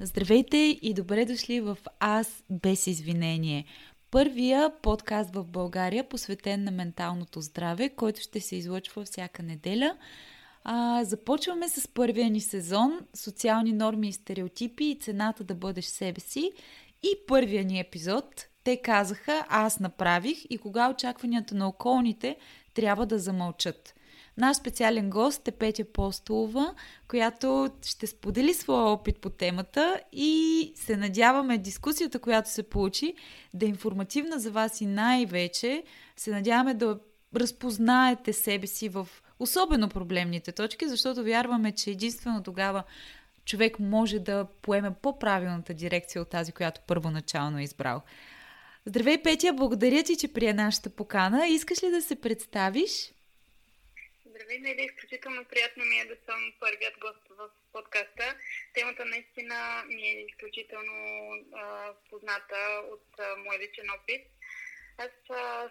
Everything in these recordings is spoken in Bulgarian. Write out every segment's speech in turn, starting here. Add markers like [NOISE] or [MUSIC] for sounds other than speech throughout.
Здравейте и добре дошли в Аз без извинение. Първия подкаст в България, посветен на менталното здраве, който ще се излъчва всяка неделя. А, започваме с първия ни сезон Социални норми и стереотипи и цената да бъдеш себе си. И първия ни епизод те казаха, аз направих и кога очакванията на околните трябва да замълчат. Наш специален гост е Петя Постолова, която ще сподели своя опит по темата и се надяваме дискусията, която се получи, да е информативна за вас и най-вече се надяваме да разпознаете себе си в особено проблемните точки, защото вярваме, че единствено тогава човек може да поеме по-правилната дирекция от тази, която първоначално е избрал. Здравей, Петя, благодаря ти, че прие нашата покана. Искаш ли да се представиш? Здравей, Неля, изключително приятно ми е да съм първият гост в подкаста. Темата наистина ми е изключително а, позната от а, мой личен опит. Аз а,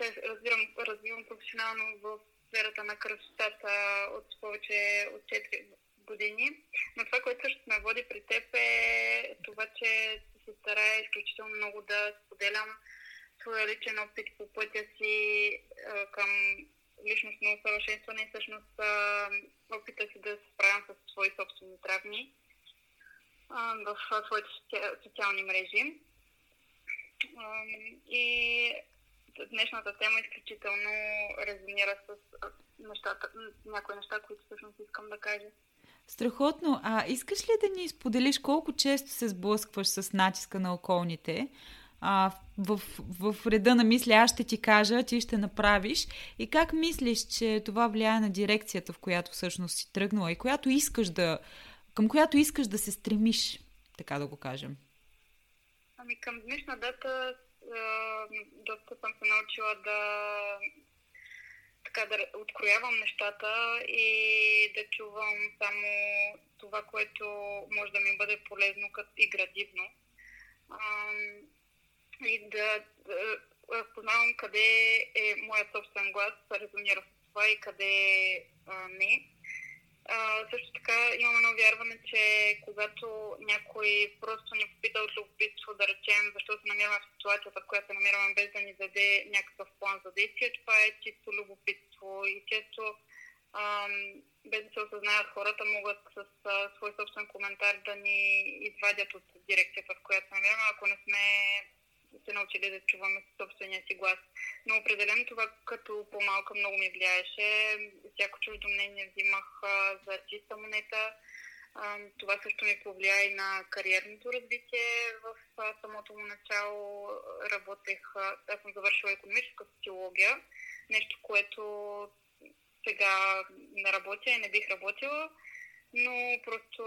се разбирам, развивам професионално в сферата на красотата от повече от 4 години. Но това, което също ме води при теб е това, че се старая изключително много да споделям своя личен опит по пътя си а, към личностно усъвършенстване и всъщност опита си да се справям с свои собствени травми а, в своите социални мрежи. А, и днешната тема изключително резонира с нещата, някои неща, които всъщност искам да кажа. Страхотно. А искаш ли да ни споделиш колко често се сблъскваш с натиска на околните? А, в, в реда на мисли аз ще ти кажа, ти ще направиш и как мислиш, че това влияе на дирекцията, в която всъщност си тръгнала и която искаш да, към която искаш да се стремиш, така да го кажем? Ами към днешна дата доста съм се научила да така да откроявам нещата и да чувам само това, което може да ми бъде полезно и градивно и да, да познавам къде е моят собствен глас, резонира с това и къде а, не. А, също така имам едно вярване, че когато някой просто ни попита от любопитство, да речем, защо се намираме в ситуацията, в която се намираме без да ни даде някакъв план за действие, това е чисто любопитство и често без да се осъзнаят хората, могат с а, свой собствен коментар да ни извадят от дирекцията, в която намираме, ако не сме се научили да чуваме собствения си глас. Но определено това като по-малка много ми влияеше. Всяко чуждо мнение взимах за чиста монета. Това също ми повлия и на кариерното развитие. В самото му начало работех, аз съм завършила економическа социология, нещо, което сега не работя и не бих работила но просто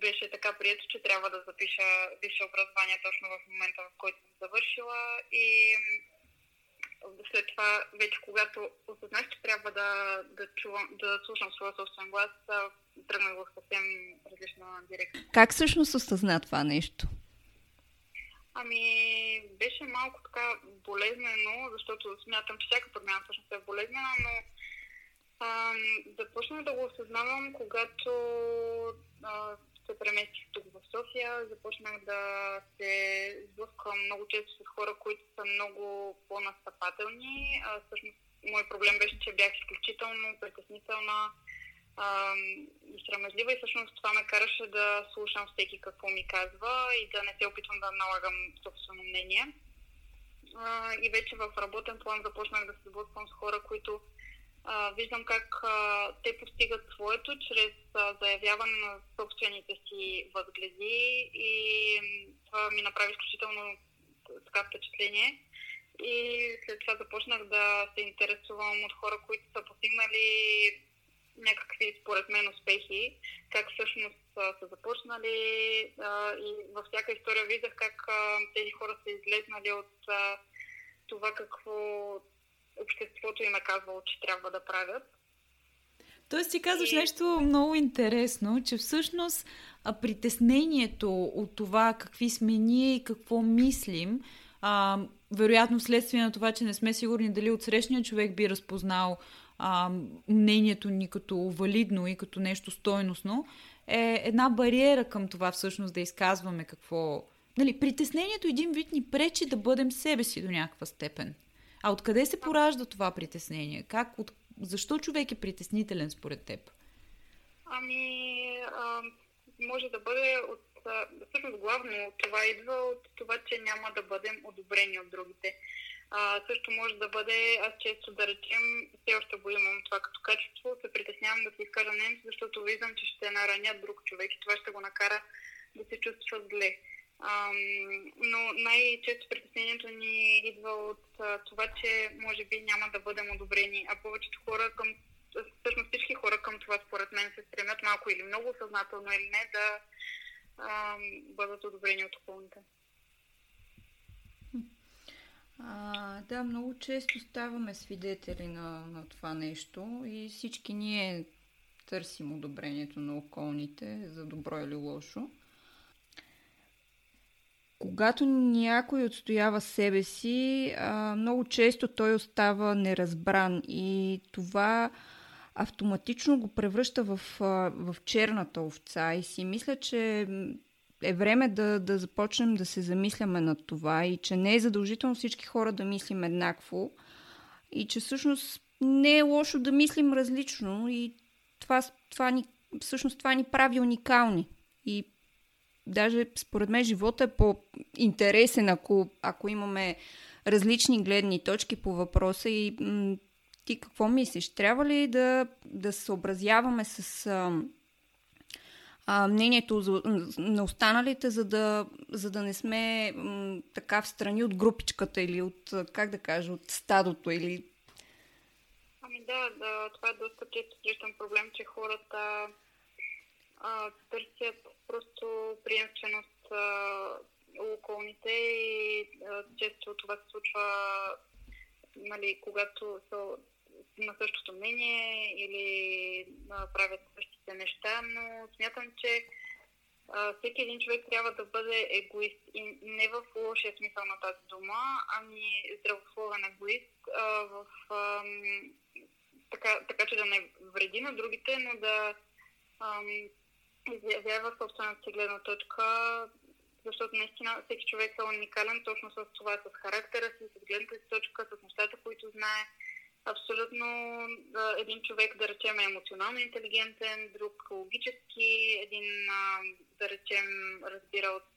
беше така прието, че трябва да запиша висше образование точно в момента, в който съм завършила и след това, вече когато осъзнах, че трябва да, да, чувам, да слушам своя собствен глас, тръгнах в съвсем различна дирекция. Как всъщност осъзна това нещо? Ами, беше малко така болезнено, защото смятам, че всяка промяна всъщност е болезнена, но а, започнах да го осъзнавам, когато а, се преместих тук в София. Започнах да се сблъсквам много често с хора, които са много по-настъпателни. А, всъщност, мой проблем беше, че бях изключително притеснителна и срамежлива и всъщност това ме караше да слушам всеки какво ми казва и да не се опитвам да налагам собствено мнение. А, и вече в работен план започнах да се сблъсквам с хора, които а, виждам как а, те постигат своето чрез а, заявяване на собствените си възгледи и това ми направи изключително така впечатление. И след това започнах да се интересувам от хора, които са постигнали някакви, според мен, успехи, как всъщност са започнали а, и във всяка история виждах как а, тези хора са излезнали от а, това какво обществото им е казвало, че трябва да правят. Тоест ти казваш и... нещо много интересно, че всъщност притеснението от това какви сме ние и какво мислим, а, вероятно вследствие на това, че не сме сигурни дали от срещния човек би разпознал а, мнението ни като валидно и като нещо стойностно, е една бариера към това всъщност да изказваме какво... Нали, притеснението един вид ни пречи да бъдем себе си до някаква степен. А откъде се поражда това притеснение? Как, от... Защо човек е притеснителен според теб? Ами, а, може да бъде от... Всъщност главно това идва от това, че няма да бъдем одобрени от другите. А, също може да бъде, аз често да речем, все още го имам това като качество, се притеснявам да се изкажа немци, защото виждам, че ще нараня друг човек и това ще го накара да се чувства зле. Но най-често притеснението ни идва от това, че може би няма да бъдем одобрени, а повечето хора към всъщност всички хора към това според мен се стремят малко или много съзнателно или не да а, бъдат одобрени от околните. А, да, много често ставаме свидетели на, на това нещо и всички ние търсим одобрението на околните за добро или лошо. Когато някой отстоява себе си, много често той остава неразбран и това автоматично го превръща в, в черната овца и си мисля, че е време да, да започнем да се замисляме над това и че не е задължително всички хора да мислим еднакво и че всъщност не е лошо да мислим различно и това, това ни, всъщност това ни прави уникални. И даже според мен живота е по-интересен, ако, ако имаме различни гледни точки по въпроса и м- ти какво мислиш? Трябва ли да, да съобразяваме с а, а, мнението за, на останалите, за да, за да не сме м, така в страни от групичката или от, как да кажа, от стадото или... Ами да, да това е доста често проблем, че хората а, търсят просто приемственост околните и често това се случва нали, когато са на същото мнение или правят същите неща, но смятам, че всеки един човек трябва да бъде егоист и не в лошия смисъл на тази дума, ами здравословен егоист, а, в, а, така, така че да не вреди на другите, но да а, изявява собствената си гледна точка, защото наистина всеки човек е уникален точно с това, с характера си, с гледната си точка, с нещата, които знае. Абсолютно един човек, да речем, е емоционално интелигентен, друг логически, един, да речем, разбира от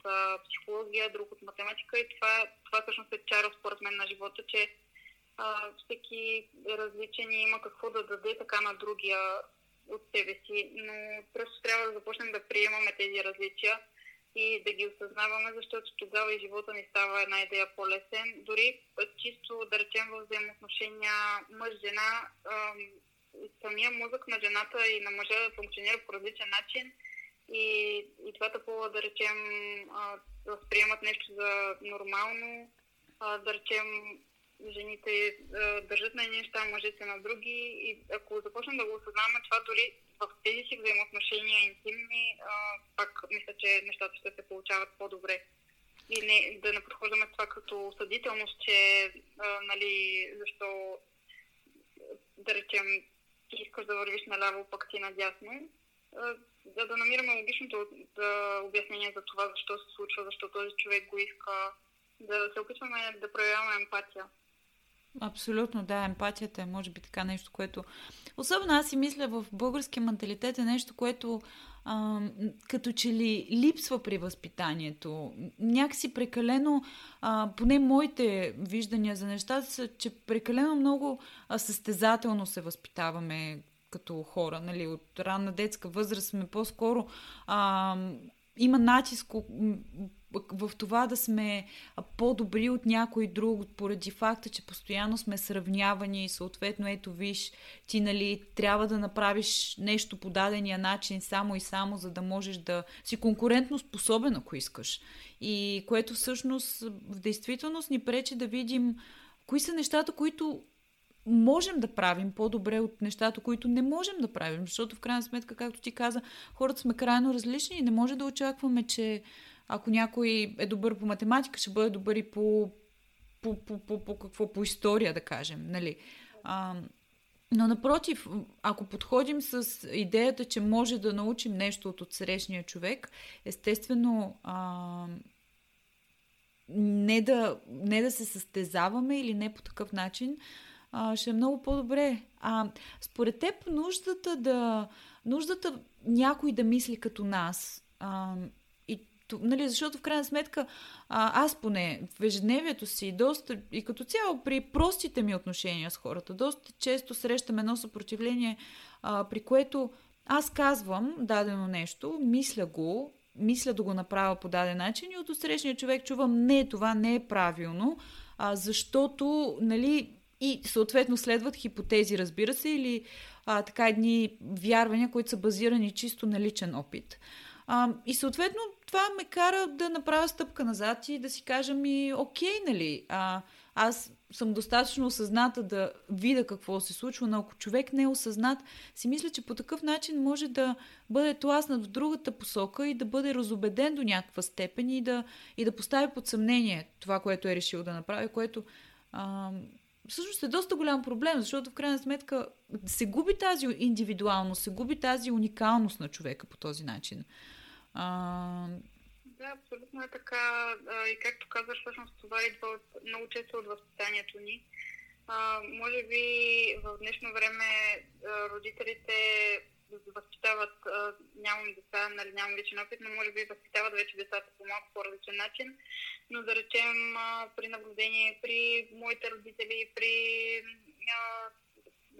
психология, друг от математика. И това, това всъщност е чара според мен на живота, че всеки различен и има какво да даде така на другия от себе си, но просто трябва да започнем да приемаме тези различия и да ги осъзнаваме, защото тогава и живота ни става една идея по-лесен. Дори чисто да речем в взаимоотношения мъж-жена, самия мозък на жената и на мъжа функционира по различен начин и, и двата пола, да речем, възприемат нещо за нормално, да речем, жените държат на едни неща, мъжете на други и ако започнем да го осъзнаваме това дори в тези си взаимоотношения интимни, а, пак мисля, че нещата ще се получават по-добре. И не, да не подхождаме това като съдителност, че а, нали, защо да речем ти искаш да вървиш наляво, пък ти надясно. За да намираме логичното да, обяснение за това, защо се случва, защо този човек го иска, да се опитваме да проявяваме емпатия. Абсолютно, да. Емпатията е, може би, така нещо, което. Особено аз си мисля в българския менталитет е нещо, което а, като че ли липсва при възпитанието. Някакси прекалено, а, поне моите виждания за нещата са, че прекалено много състезателно се възпитаваме като хора. Нали? От ранна детска възраст сме по-скоро. А, има натиск в това да сме по-добри от някой друг, поради факта, че постоянно сме сравнявани и съответно, ето виж, ти нали, трябва да направиш нещо по дадения начин само и само, за да можеш да си конкурентно способен, ако искаш. И което всъщност в действителност ни пречи да видим кои са нещата, които можем да правим по-добре от нещата, които не можем да правим. Защото в крайна сметка, както ти каза, хората сме крайно различни и не може да очакваме, че ако някой е добър по математика, ще бъде добър и по, по, по, по, по какво? По история, да кажем. Нали? А, но напротив, ако подходим с идеята, че може да научим нещо от отсрещния човек, естествено а, не, да, не да се състезаваме или не по такъв начин, а, ще е много по-добре. А, според теб нуждата да нуждата някой да мисли като нас а, нали, защото в крайна сметка а, аз поне в ежедневието си доста и като цяло при простите ми отношения с хората, доста често срещам едно съпротивление, а, при което аз казвам дадено нещо, мисля го, мисля да го направя по даден начин и от отсрещния човек чувам не, това не е правилно, а, защото, нали, и съответно следват хипотези, разбира се, или а, така едни вярвания, които са базирани чисто на личен опит. А, и съответно това ме кара да направя стъпка назад и да си кажа ми, окей, нали, а, аз съм достатъчно осъзната да видя какво се случва, но ако човек не е осъзнат, си мисля, че по такъв начин може да бъде тласнат в другата посока и да бъде разобеден до някаква степен и да, и да постави под съмнение това, което е решил да направи, което а, всъщност е доста голям проблем, защото в крайна сметка се губи тази индивидуалност, се губи тази уникалност на човека по този начин. А... Да, абсолютно е така. И както казваш, всъщност това идва от, много често от възпитанието ни. А, може би в днешно време родителите възпитават, а, нямам деца, нали, нямам личен опит, но може би възпитават вече децата по малко по-различен начин. Но да речем а, при наблюдение, при моите родители, при а,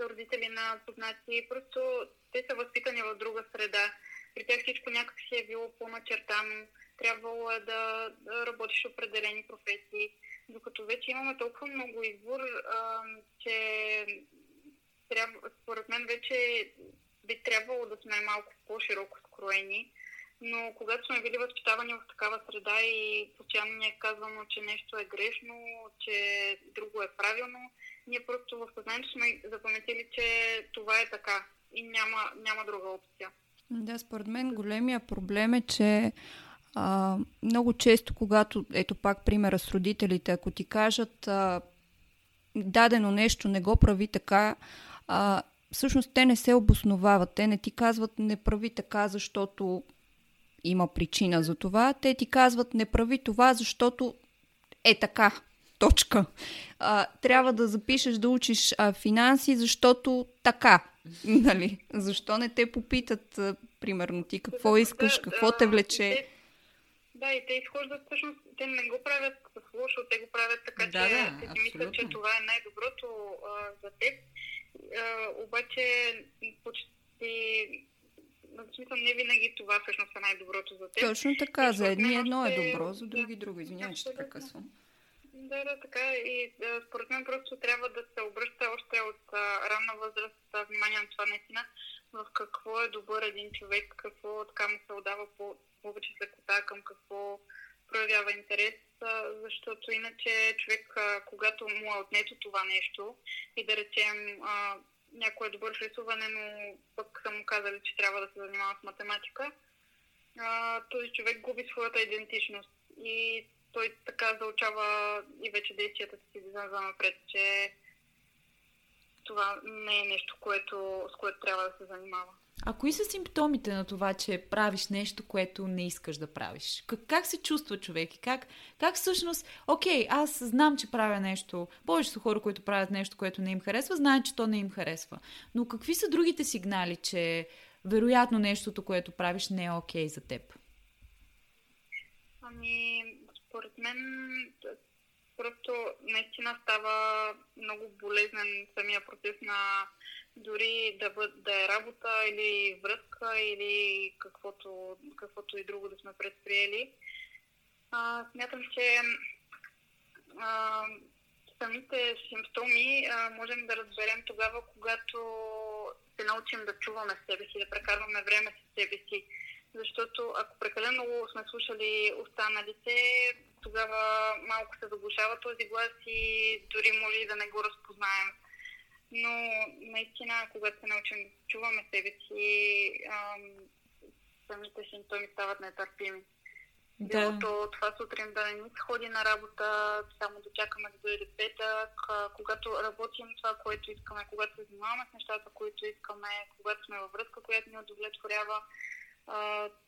родители на познати, просто те са възпитани в друга среда при тях всичко някак си е било по-начертано, трябвало е да, да работиш определени професии, докато вече имаме толкова много избор, а, че трябва, според мен вече би трябвало да сме малко по-широко скроени, но когато сме били възпитавани в такава среда и постоянно ни е казвано, че нещо е грешно, че друго е правилно, ние просто в съзнанието сме запаметили, че това е така и няма, няма друга опция. Да, според мен големия проблем е, че а, много често, когато, ето пак примера с родителите, ако ти кажат а, дадено нещо, не го прави така, а, всъщност те не се обосновават. Те не ти казват не прави така, защото има причина за това. Те ти казват не прави това, защото е така. Точка. А, трябва да запишеш да учиш а, финанси, защото така. [LAUGHS] Нали? Защо не те попитат, а, примерно, ти какво да, искаш, да, какво да, те влече? Те, да, и те изхождат всъщност, те не го правят с лошо, те го правят така, да, че да, те си мислят, че това е най-доброто а, за теб. А, обаче почти в смисъл не винаги това всъщност е най-доброто за теб. Точно така, за едни едно е добро, за други друго. Извинявай, че така късвам. Да, да, така и да, според мен просто трябва да се обръща още от а, ранна възраст внимание на това наистина в какво е добър един човек, какво така му се отдава по, повече лекота, към какво проявява интерес, а, защото иначе човек, а, когато му е отнето това нещо и да речем а, някой е добър рисуване, но пък са му казали, че трябва да се занимава с математика, а, този човек губи своята идентичност. И той така заучава и вече действията си за напред, че това не е нещо, което, с което трябва да се занимава. А кои са симптомите на това, че правиш нещо, което не искаш да правиш? Как, как се чувства човек и как, как всъщност, окей, аз знам, че правя нещо, повечето хора, които правят нещо, което не им харесва, знаят, че то не им харесва. Но какви са другите сигнали, че вероятно нещото, което правиш, не е окей за теб? Ами, според мен просто наистина става много болезнен самия процес на дори да, бъд, да е работа или връзка или каквото, каквото и друго да сме предприели. А, смятам, че а, самите симптоми а, можем да разберем тогава, когато се научим да чуваме себе си, да прекарваме време с себе си. Ако прекалено много сме слушали останалите, тогава малко се заглушава този глас и дори може и да не го разпознаем. Но наистина, когато се научим да чуваме себе си, ам, самите симптоми стават нетърпими. Да. Било то това сутрин да не ни се ходи на работа, само да чакаме да дойде петък, когато работим това, което искаме, когато се занимаваме с нещата, които искаме, когато сме във връзка, която ни удовлетворява,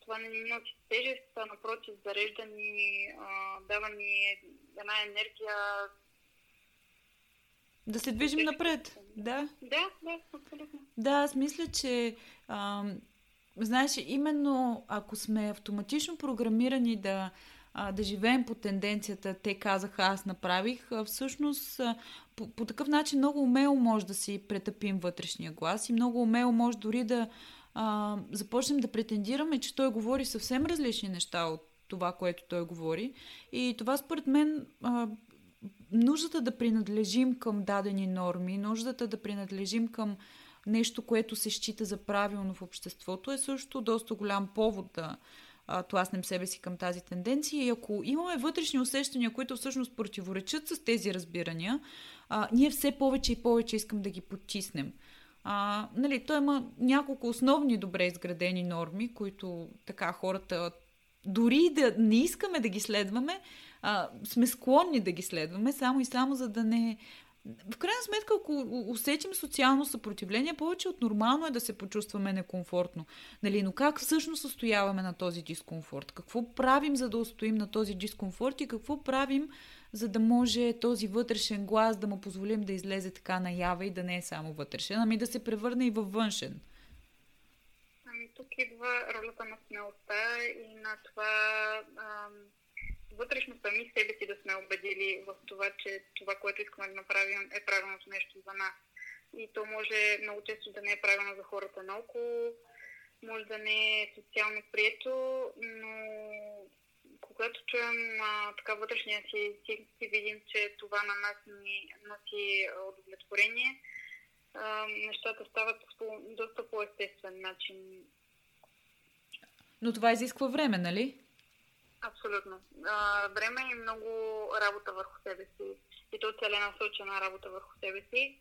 това не ни носи тежест, а напротив, зарежда ни, дава ни една енергия. Да се движим напред. Да. Да, да, абсолютно. Да, аз мисля, че а, знаеш, именно ако сме автоматично програмирани да, а, да живеем по тенденцията, те казаха, аз направих, а, всъщност а, по, по такъв начин много умело може да си претъпим вътрешния глас и много умело може дори да а, започнем да претендираме, че той говори съвсем различни неща от това, което той говори. И това според мен а, нуждата да принадлежим към дадени норми, нуждата да принадлежим към нещо, което се счита за правилно в обществото, е също доста голям повод да а, тласнем себе си към тази тенденция. И ако имаме вътрешни усещания, които всъщност противоречат с тези разбирания, а, ние все повече и повече искам да ги потиснем. А, нали, той има няколко основни добре изградени норми, които така хората дори да не искаме да ги следваме, а, сме склонни да ги следваме, само и само за да не в крайна сметка, ако усетим социално съпротивление, повече от нормално е да се почувстваме некомфортно. Нали? Но как всъщност устояваме на този дискомфорт? Какво правим, за да устоим на този дискомфорт и какво правим, за да може този вътрешен глас да му позволим да излезе така наява и да не е само вътрешен, ами да се превърне и във външен? Ами тук идва ролята на смелостта и на това ам вътрешно сами себе си да сме убедили в това, че това, което искаме да направим е правилното нещо за нас. И то може много често да не е правилно за хората наоколо, може да не е социално прието, но когато чуем а, така вътрешния си си, си видим, че това на нас ни носи удовлетворение, а, нещата стават по доста по-естествен начин. Но това изисква време, нали? Абсолютно. А, време и много работа върху себе си. И то целенасочена работа върху себе си.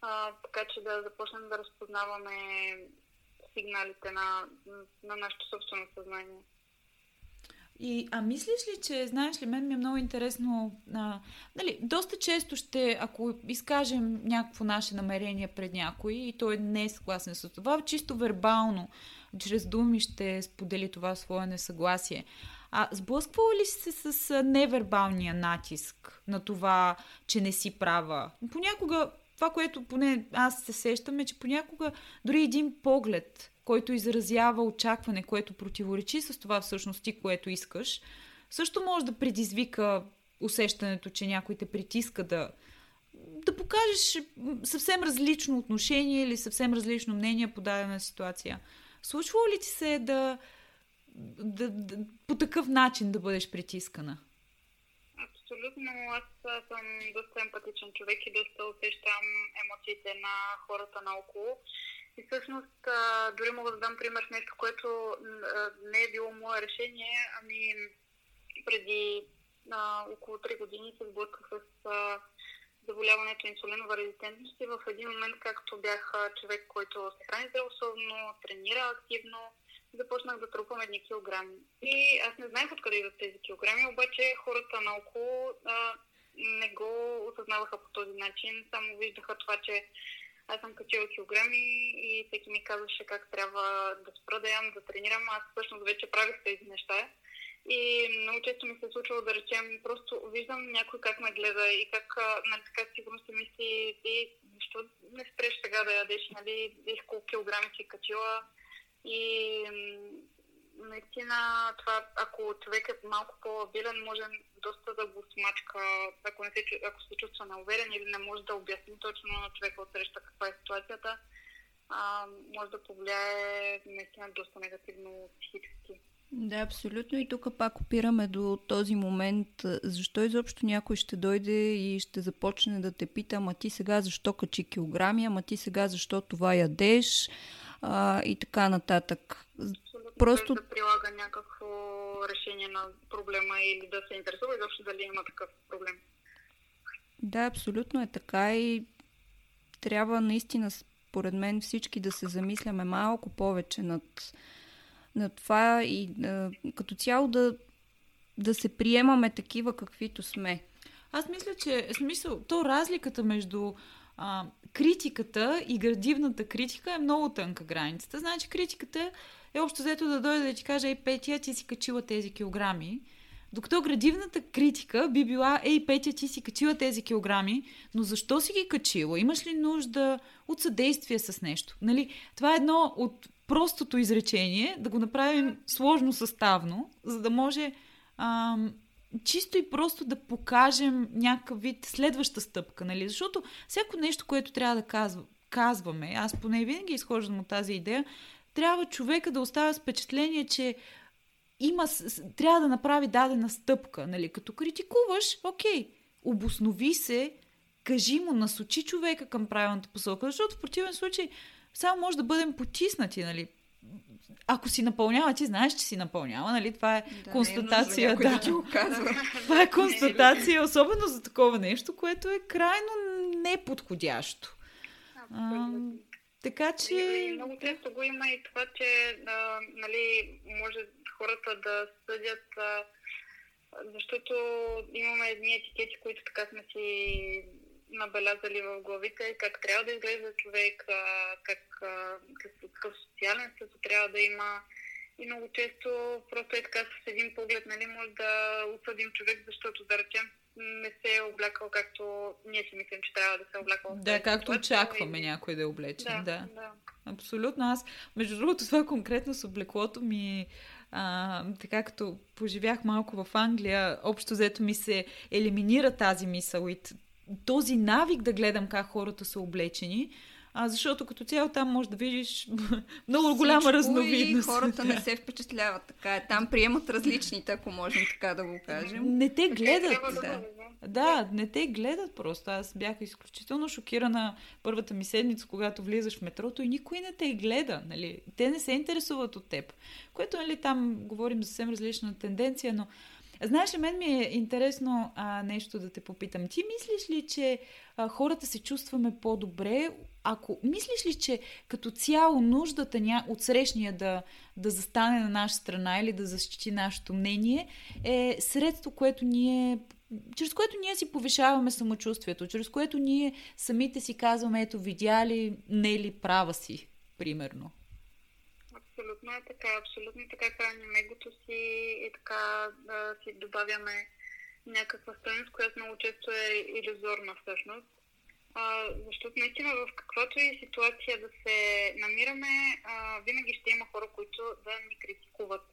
А, така че да започнем да разпознаваме сигналите на, на нашето собствено съзнание. И, а мислиш ли, че, знаеш ли, мен ми е много интересно, а, нали, доста често ще, ако изкажем някакво наше намерение пред някой и той не е съгласен с това, чисто вербално, чрез думи ще сподели това свое несъгласие. А сблъсквала ли си се с невербалния натиск на това, че не си права? Понякога, това, което поне аз се сещам е, че понякога дори един поглед, който изразява очакване, което противоречи с това всъщност ти, което искаш, също може да предизвика усещането, че някой те притиска да, да покажеш съвсем различно отношение или съвсем различно мнение по дадена ситуация. Случвало ли ти се да, да, да, по такъв начин да бъдеш притискана? Абсолютно. Аз съм доста емпатичен човек и доста усещам емоциите на хората наоколо. И всъщност, дори мога да дам пример с нещо, което не е било мое решение, ами преди а, около 3 години се сблъсках с а, заболяването инсулинова резистентност и в един момент, както бях човек, който се храни здравословно, тренира активно, започнах да трупам едни килограми. И аз не знаех откъде идват тези килограми, обаче хората наоколо а, не го осъзнаваха по този начин, само виждаха това, че аз съм качила килограми и всеки ми казваше как трябва да спра да ям, да тренирам. Аз всъщност вече правих тези неща. И много често ми се е случва да речем, просто виждам някой как ме гледа и как, нали, така сигурно си мисли, ти защо не спреш сега да ядеш, нали, колко килограми си качила, и наистина това, ако човек е малко по-абилен, може доста да го смачка, ако, не се, ако се чувства неуверен или не може да обясни точно на човека от среща каква е ситуацията, а, може да повлияе наистина доста негативно психически. Да, абсолютно. И тук пак опираме до този момент, защо изобщо някой ще дойде и ще започне да те пита, ама ти сега защо качи килограми, ама ти сега защо това ядеш, а, и така нататък. Просто... да прилага някакво решение на проблема или да се интересува изобщо дали има такъв проблем. Да, абсолютно е така и трябва наистина, според мен, всички да се замисляме малко повече над, над това и а, като цяло да да се приемаме такива каквито сме. Аз мисля, че смисъл, то разликата между а, критиката и градивната критика е много тънка границата. Значи критиката е общо взето да дойде да ти каже, ей, Петя, ти си качила тези килограми. Докато градивната критика би била, ей, Петя, ти си качила тези килограми, но защо си ги качила? Имаш ли нужда от съдействие с нещо? Нали? Това е едно от простото изречение, да го направим сложно съставно, за да може ам, чисто и просто да покажем някакъв вид следваща стъпка, нали? Защото всяко нещо, което трябва да казва, казваме, аз поне винаги изхождам от тази идея, трябва човека да оставя впечатление, че има, трябва да направи дадена стъпка. Нали? Като критикуваш, окей, обоснови се, кажи му, насочи човека към правилната посока, защото в противен случай само може да бъдем потиснати, нали? Ако си напълнява, ти знаеш, че си напълнява, нали? Това е да, констатация. Не е да, да ти го казва. [LAUGHS] Това е констатация, особено за такова нещо, което е крайно неподходящо. А, така че... И, много често го има и това, че а, нали, може хората да съдят, а, защото имаме едни етикети, които така сме си набелязали в главите, как трябва да изглежда човек, как, какъв социален статус трябва да има. И много често просто е така с един поглед, нали, може да осъдим човек, защото да речем не се е облякал както ние си мислим, че трябва да се е облякал. Да, както очакваме и... някой да е облечен. Да, да. да. Абсолютно. Аз, между другото, това конкретно с облеклото ми а, така като поживях малко в Англия, общо взето ми се елиминира тази мисъл и този навик да гледам как хората са облечени, а, защото като цяло там може да видиш [LAUGHS] много Всичко голяма разновидност. И хората не [LAUGHS] се впечатляват така. Е. Там приемат различните, ако можем така да го кажем. Не те гледат. Да. да, не те гледат просто. Аз бях изключително шокирана първата ми седмица, когато влизаш в метрото и никой не те гледа. Нали? Те не се интересуват от теб. Което нали, там говорим за съвсем различна тенденция, но Знаеш мен ми е интересно а, нещо да те попитам. Ти мислиш ли, че а, хората се чувстваме по-добре, ако мислиш ли, че като цяло нуждата ня... от срещния да, да застане на наша страна или да защити нашето мнение е средство, което ние чрез което ние си повишаваме самочувствието, чрез което ние самите си казваме, ето, видя ли, не ли права си, примерно. Абсолютно е така, абсолютно така храним егото си и така да си добавяме някаква стоеност, която много често е иллюзорна всъщност. А, защото наистина в каквато и ситуация да се намираме, а, винаги ще има хора, които да ни критикуват.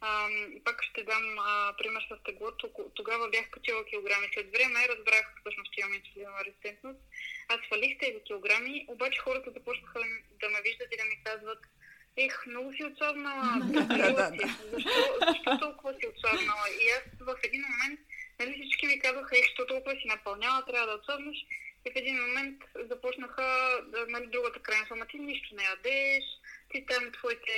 А, пак ще дам а, пример с теглото. Тогава бях качила килограми. След време разбрах всъщност, че имам инсулинова резистентност. Аз свалих тези килограми, обаче хората започнаха да ме виждат и да ми казват Ех, много си отслабнала. защо, защо толкова си отслабнала? И аз в един момент, нали всички ми казаха, ех, защо толкова си напълняла, трябва да отслабнеш. И в един момент започнаха нали, другата крайна сума. Ти нищо не ядеш, ти там твоите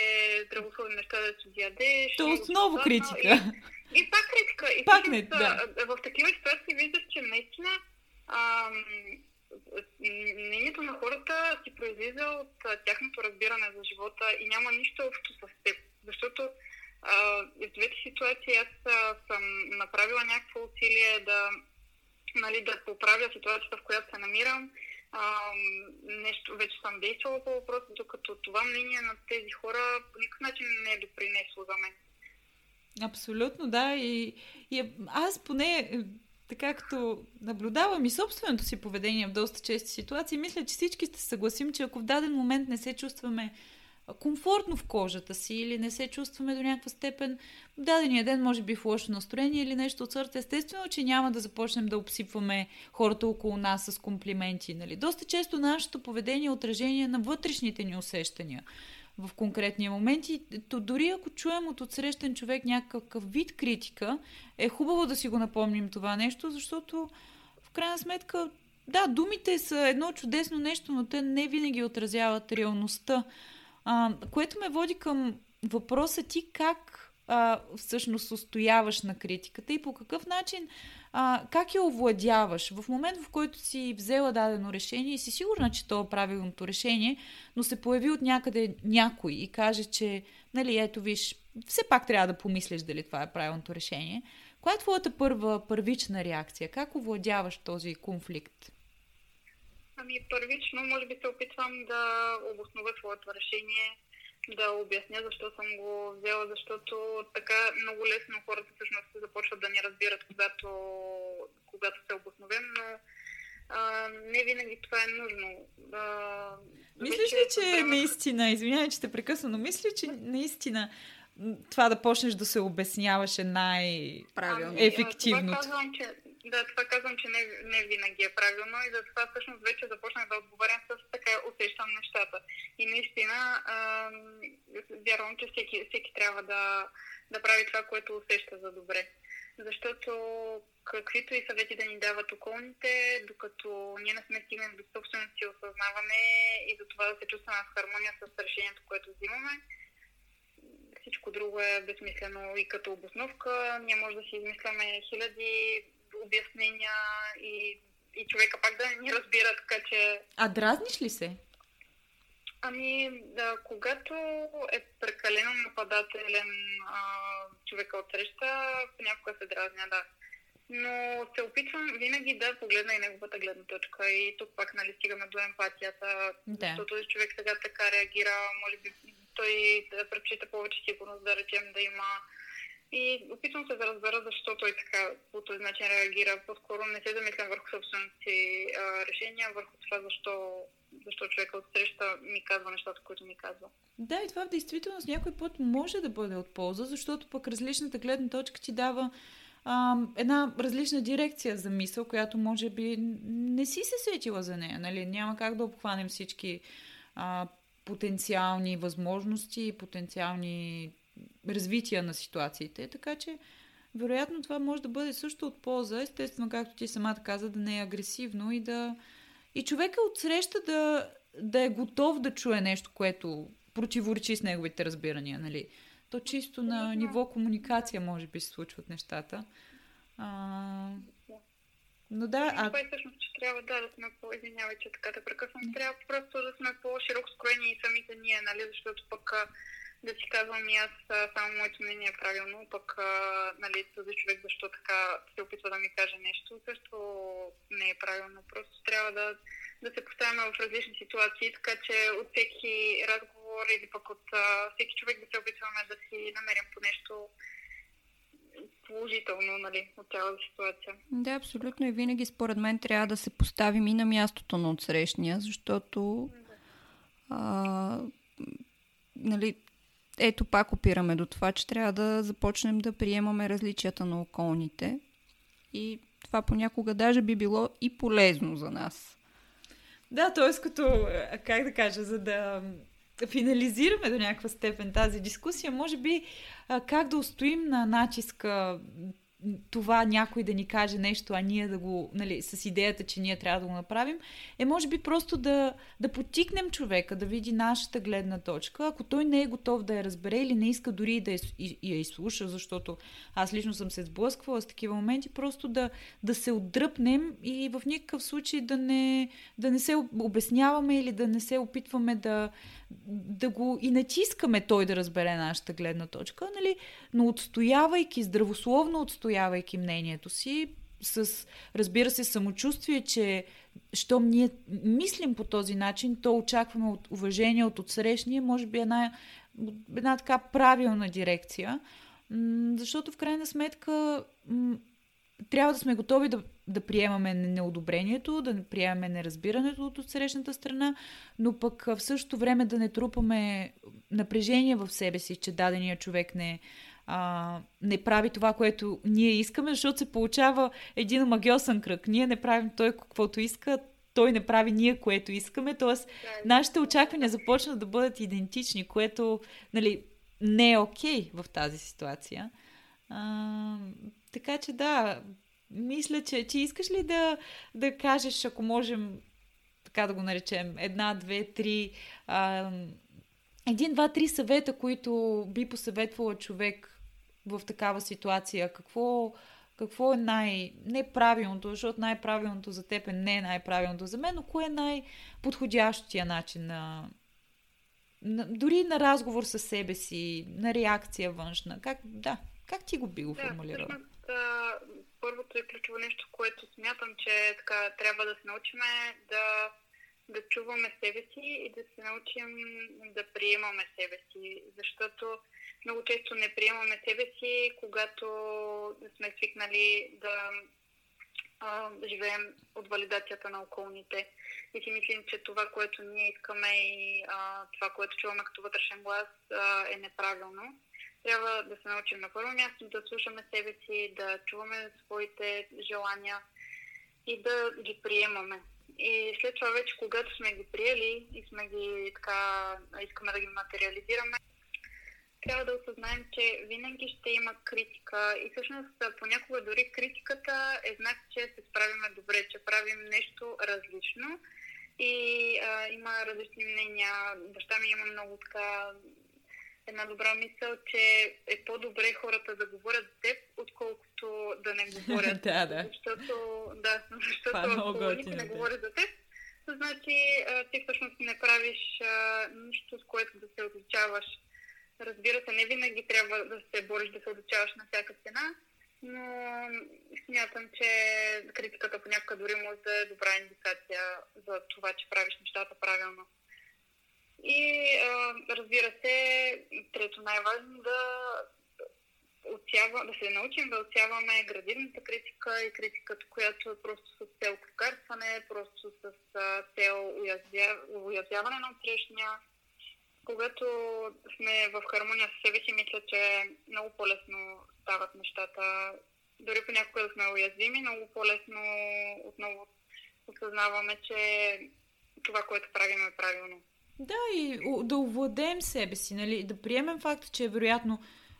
здравословни неща да си ядеш. То отново критика. И, и пак критика. И пак не, да. В такива ситуации виждаш, че наистина ам, мнението на хората си произлиза от тяхното разбиране за живота и няма нищо общо с теб. Защото а, в двете ситуации аз а, съм направила някакво усилие да, нали, да поправя ситуацията, в която се намирам. А, нещо вече съм действала по въпроса, докато това мнение на тези хора по никакъв начин не е допринесло за мен. Абсолютно, да. И, и аз поне така като наблюдавам и собственото си поведение в доста чести ситуации, мисля, че всички ще съгласим, че ако в даден момент не се чувстваме комфортно в кожата си или не се чувстваме до някаква степен дадения ден, може би в лошо настроение или нещо от сорта, естествено, че няма да започнем да обсипваме хората около нас с комплименти. Нали? Доста често нашето поведение е отражение на вътрешните ни усещания в конкретния момент. И то, дори ако чуем от отсрещен човек някакъв вид критика, е хубаво да си го напомним това нещо, защото в крайна сметка, да, думите са едно чудесно нещо, но те не винаги отразяват реалността. А, което ме води към въпроса ти как а, всъщност устояваш на критиката и по какъв начин а, как я овладяваш? В момент, в който си взела дадено решение и си сигурна, че то е правилното решение, но се появи от някъде някой и каже, че, нали, ето виж, все пак трябва да помислиш дали това е правилното решение. Коя е твоята първа, първична реакция? Как овладяваш този конфликт? Ами първично, може би се опитвам да обоснова своето решение, да обясня защо съм го взела, защото така много лесно хората всъщност започват да ни разбират, когато, когато се обосновем, но а, не винаги това е нужно. А, Мислиш ли, че време... наистина, извинявай, че те прекъсвам, но мислиш ли, че наистина това да почнеш да се обясняваш е най-ефективното? Ами, това казвам, че да, това казвам, че не, не винаги е правилно и затова всъщност вече започнах да отговарям с така усещам нещата. И наистина а, вярвам, че всеки, всеки трябва да, да прави това, което усеща за добре. Защото каквито и съвети да ни дават околните, докато ние не сме стигнали до собственото си осъзнаване и до това да се чувстваме в хармония с решението, което взимаме, всичко друго е безсмислено и като обосновка. Ние може да си измисляме хиляди обяснения и, и човека пак да ни разбира, така че... А дразниш ли се? Ами, да, когато е прекалено нападателен а, човека от среща, понякога се дразня, да. Но се опитвам винаги да погледна и неговата гледна точка. И тук пак нали, стигаме до емпатията. Да. Защото този човек сега така реагира, може би той да предпочита повече сигурност, да речем, да има и опитвам се да разбера защо той така по този начин реагира. По-скоро не се замислям върху собствените си решения, върху това защо, защо човека от среща ми казва нещата, които ми казва. Да, и това в действителност някой път може да бъде от полза, защото пък различната гледна точка ти дава а, една различна дирекция за мисъл, която може би не си се сетила за нея. Нали? Няма как да обхванем всички а, потенциални възможности потенциални развития на ситуациите. Така че, вероятно, това може да бъде също от полза. Естествено, както ти самата каза, да не е агресивно и да. И човека отсреща да, да е готов да чуе нещо, което противоречи с неговите разбирания, нали? То чисто на ниво комуникация, може би, се случват нещата. А... Но да, а... Това е всъщност, че трябва да, да сме по... Извинявай, че така да прекъсвам. Трябва просто да сме по-широко скроени и самите ние, нали? Защото пък да си казвам и аз само моето мнение е правилно, пък нали, този човек защо така се опитва да ми каже нещо, също не е правилно. Просто трябва да, да се поставяме в различни ситуации, така че от всеки разговор или пък от всеки човек да се опитваме да си намерим по нещо положително нали, от цялата ситуация. Да, абсолютно. И винаги според мен трябва да се поставим и на мястото на отсрещния, защото да. а, нали, ето пак опираме до това, че трябва да започнем да приемаме различията на околните. И това понякога даже би било и полезно за нас. Да, т.е. като, как да кажа, за да финализираме до някаква степен тази дискусия, може би как да устоим на натиска това някой да ни каже нещо, а ние да го, нали, с идеята, че ние трябва да го направим, е може би просто да, да потикнем човека, да види нашата гледна точка. Ако той не е готов да я разбере или не иска дори да я, изслуша, защото аз лично съм се сблъсквала с такива моменти, просто да, да се отдръпнем и в никакъв случай да не, да не се обясняваме или да не се опитваме да, да го и натискаме той да разбере нашата гледна точка, нали? но отстоявайки, здравословно отстоявайки мнението си, с, разбира се, самочувствие, че щом ние мислим по този начин, то очакваме от уважение от отсрещния, може би една, една така правилна дирекция. Защото в крайна сметка трябва да сме готови да, да приемаме неодобрението, да приемаме неразбирането от отсрещната страна, но пък в същото време да не трупаме напрежение в себе си, че дадения човек не, а, не прави това, което ние искаме, защото се получава един магиосен кръг. Ние не правим той каквото иска, той не прави ние, което искаме. Тоест, нашите очаквания започнат да бъдат идентични, което нали, не е окей okay в тази ситуация. А, така че да, мисля, че, че искаш ли да, да кажеш, ако можем така да го наречем, една, две, три, а, един, два, три съвета, които би посъветвала човек в такава ситуация? Какво, какво е най- неправилното, защото най-правилното за теб е не най-правилното за мен, но кое е най-подходящия начин на, на, дори на разговор с себе си, на реакция външна. Как, да, как ти го би го формулирала? Да, първото е ключово нещо, което смятам, че така трябва да се научим да, да чуваме себе си и да се научим да приемаме себе си, защото много често не приемаме себе си, когато сме свикнали да а, живеем от валидацията на околните. И си мислим, че това, което ние искаме и а, това, което чуваме като вътрешен глас а, е неправилно. Трябва да се научим на първо място да слушаме себе си, да чуваме своите желания и да ги приемаме. И след това вече, когато сме ги приели и сме ги така, искаме да ги материализираме, трябва да осъзнаем, че винаги ще има критика и всъщност понякога дори критиката е знак, че се справиме добре, че правим нещо различно и а, има различни мнения. Баща ми има много така една добра мисъл, че е по-добре хората да говорят за теб, отколкото да не говорят. [LAUGHS] да, да. Защото, да, [LAUGHS] защото ако никой не говори за теб, значи ти всъщност не правиш а, нищо, с което да се отличаваш Разбира се, не винаги трябва да се бориш да се обучаваш на всяка цена, но смятам, че критиката понякога дори може да е добра индикация за това, че правиш нещата правилно. И разбира се, трето най-важно да отсява, да се научим да отсяваме градивната критика и критиката, която е просто с цел прокарстване, просто с цел уязвяване на отсрещния когато сме в хармония с себе си, мисля, че много по-лесно стават нещата. Дори понякога да сме уязвими, много по-лесно отново осъзнаваме, че това, което правим е правилно. Да, и да овладеем себе си, нали? да приемем факта, че е вероятно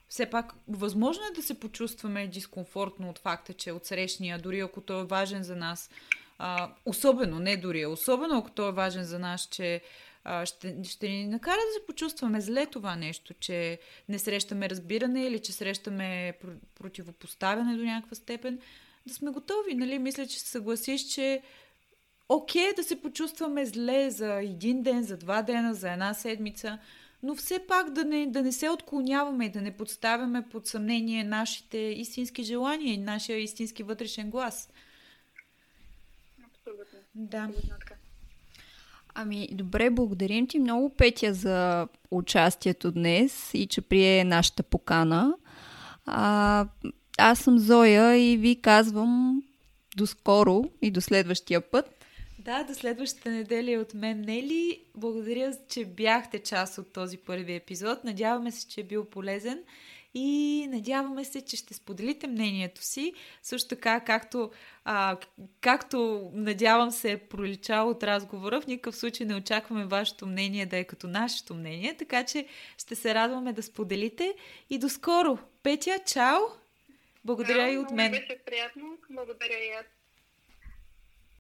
все пак възможно е да се почувстваме дискомфортно от факта, че от срещния, дори ако той е важен за нас, а, особено, не дори, особено ако той е важен за нас, че а, ще, ще ни накара да се почувстваме зле това нещо, че не срещаме разбиране или че срещаме противопоставяне до някаква степен, да сме готови. Нали? Мисля, че се съгласиш, че окей okay, да се почувстваме зле за един ден, за два дена, за една седмица, но все пак да не, да не се отклоняваме и да не подставяме под съмнение нашите истински желания и нашия истински вътрешен глас. Абсолютно. Да. Абсолютно Ами, добре, благодарим ти много, Петя, за участието днес и че прие нашата покана. А, аз съм Зоя и ви казвам до скоро и до следващия път. Да, до следващата неделя от мен, Нели. Благодаря, че бяхте част от този първи епизод. Надяваме се, че е бил полезен и надяваме се, че ще споделите мнението си. Също така, както, а, както надявам се е проличало от разговора, в никакъв случай не очакваме вашето мнение да е като нашето мнение, така че ще се радваме да споделите и до скоро. Петя, чао! Благодаря да, и от мен. Беше приятно. Благодаря и аз.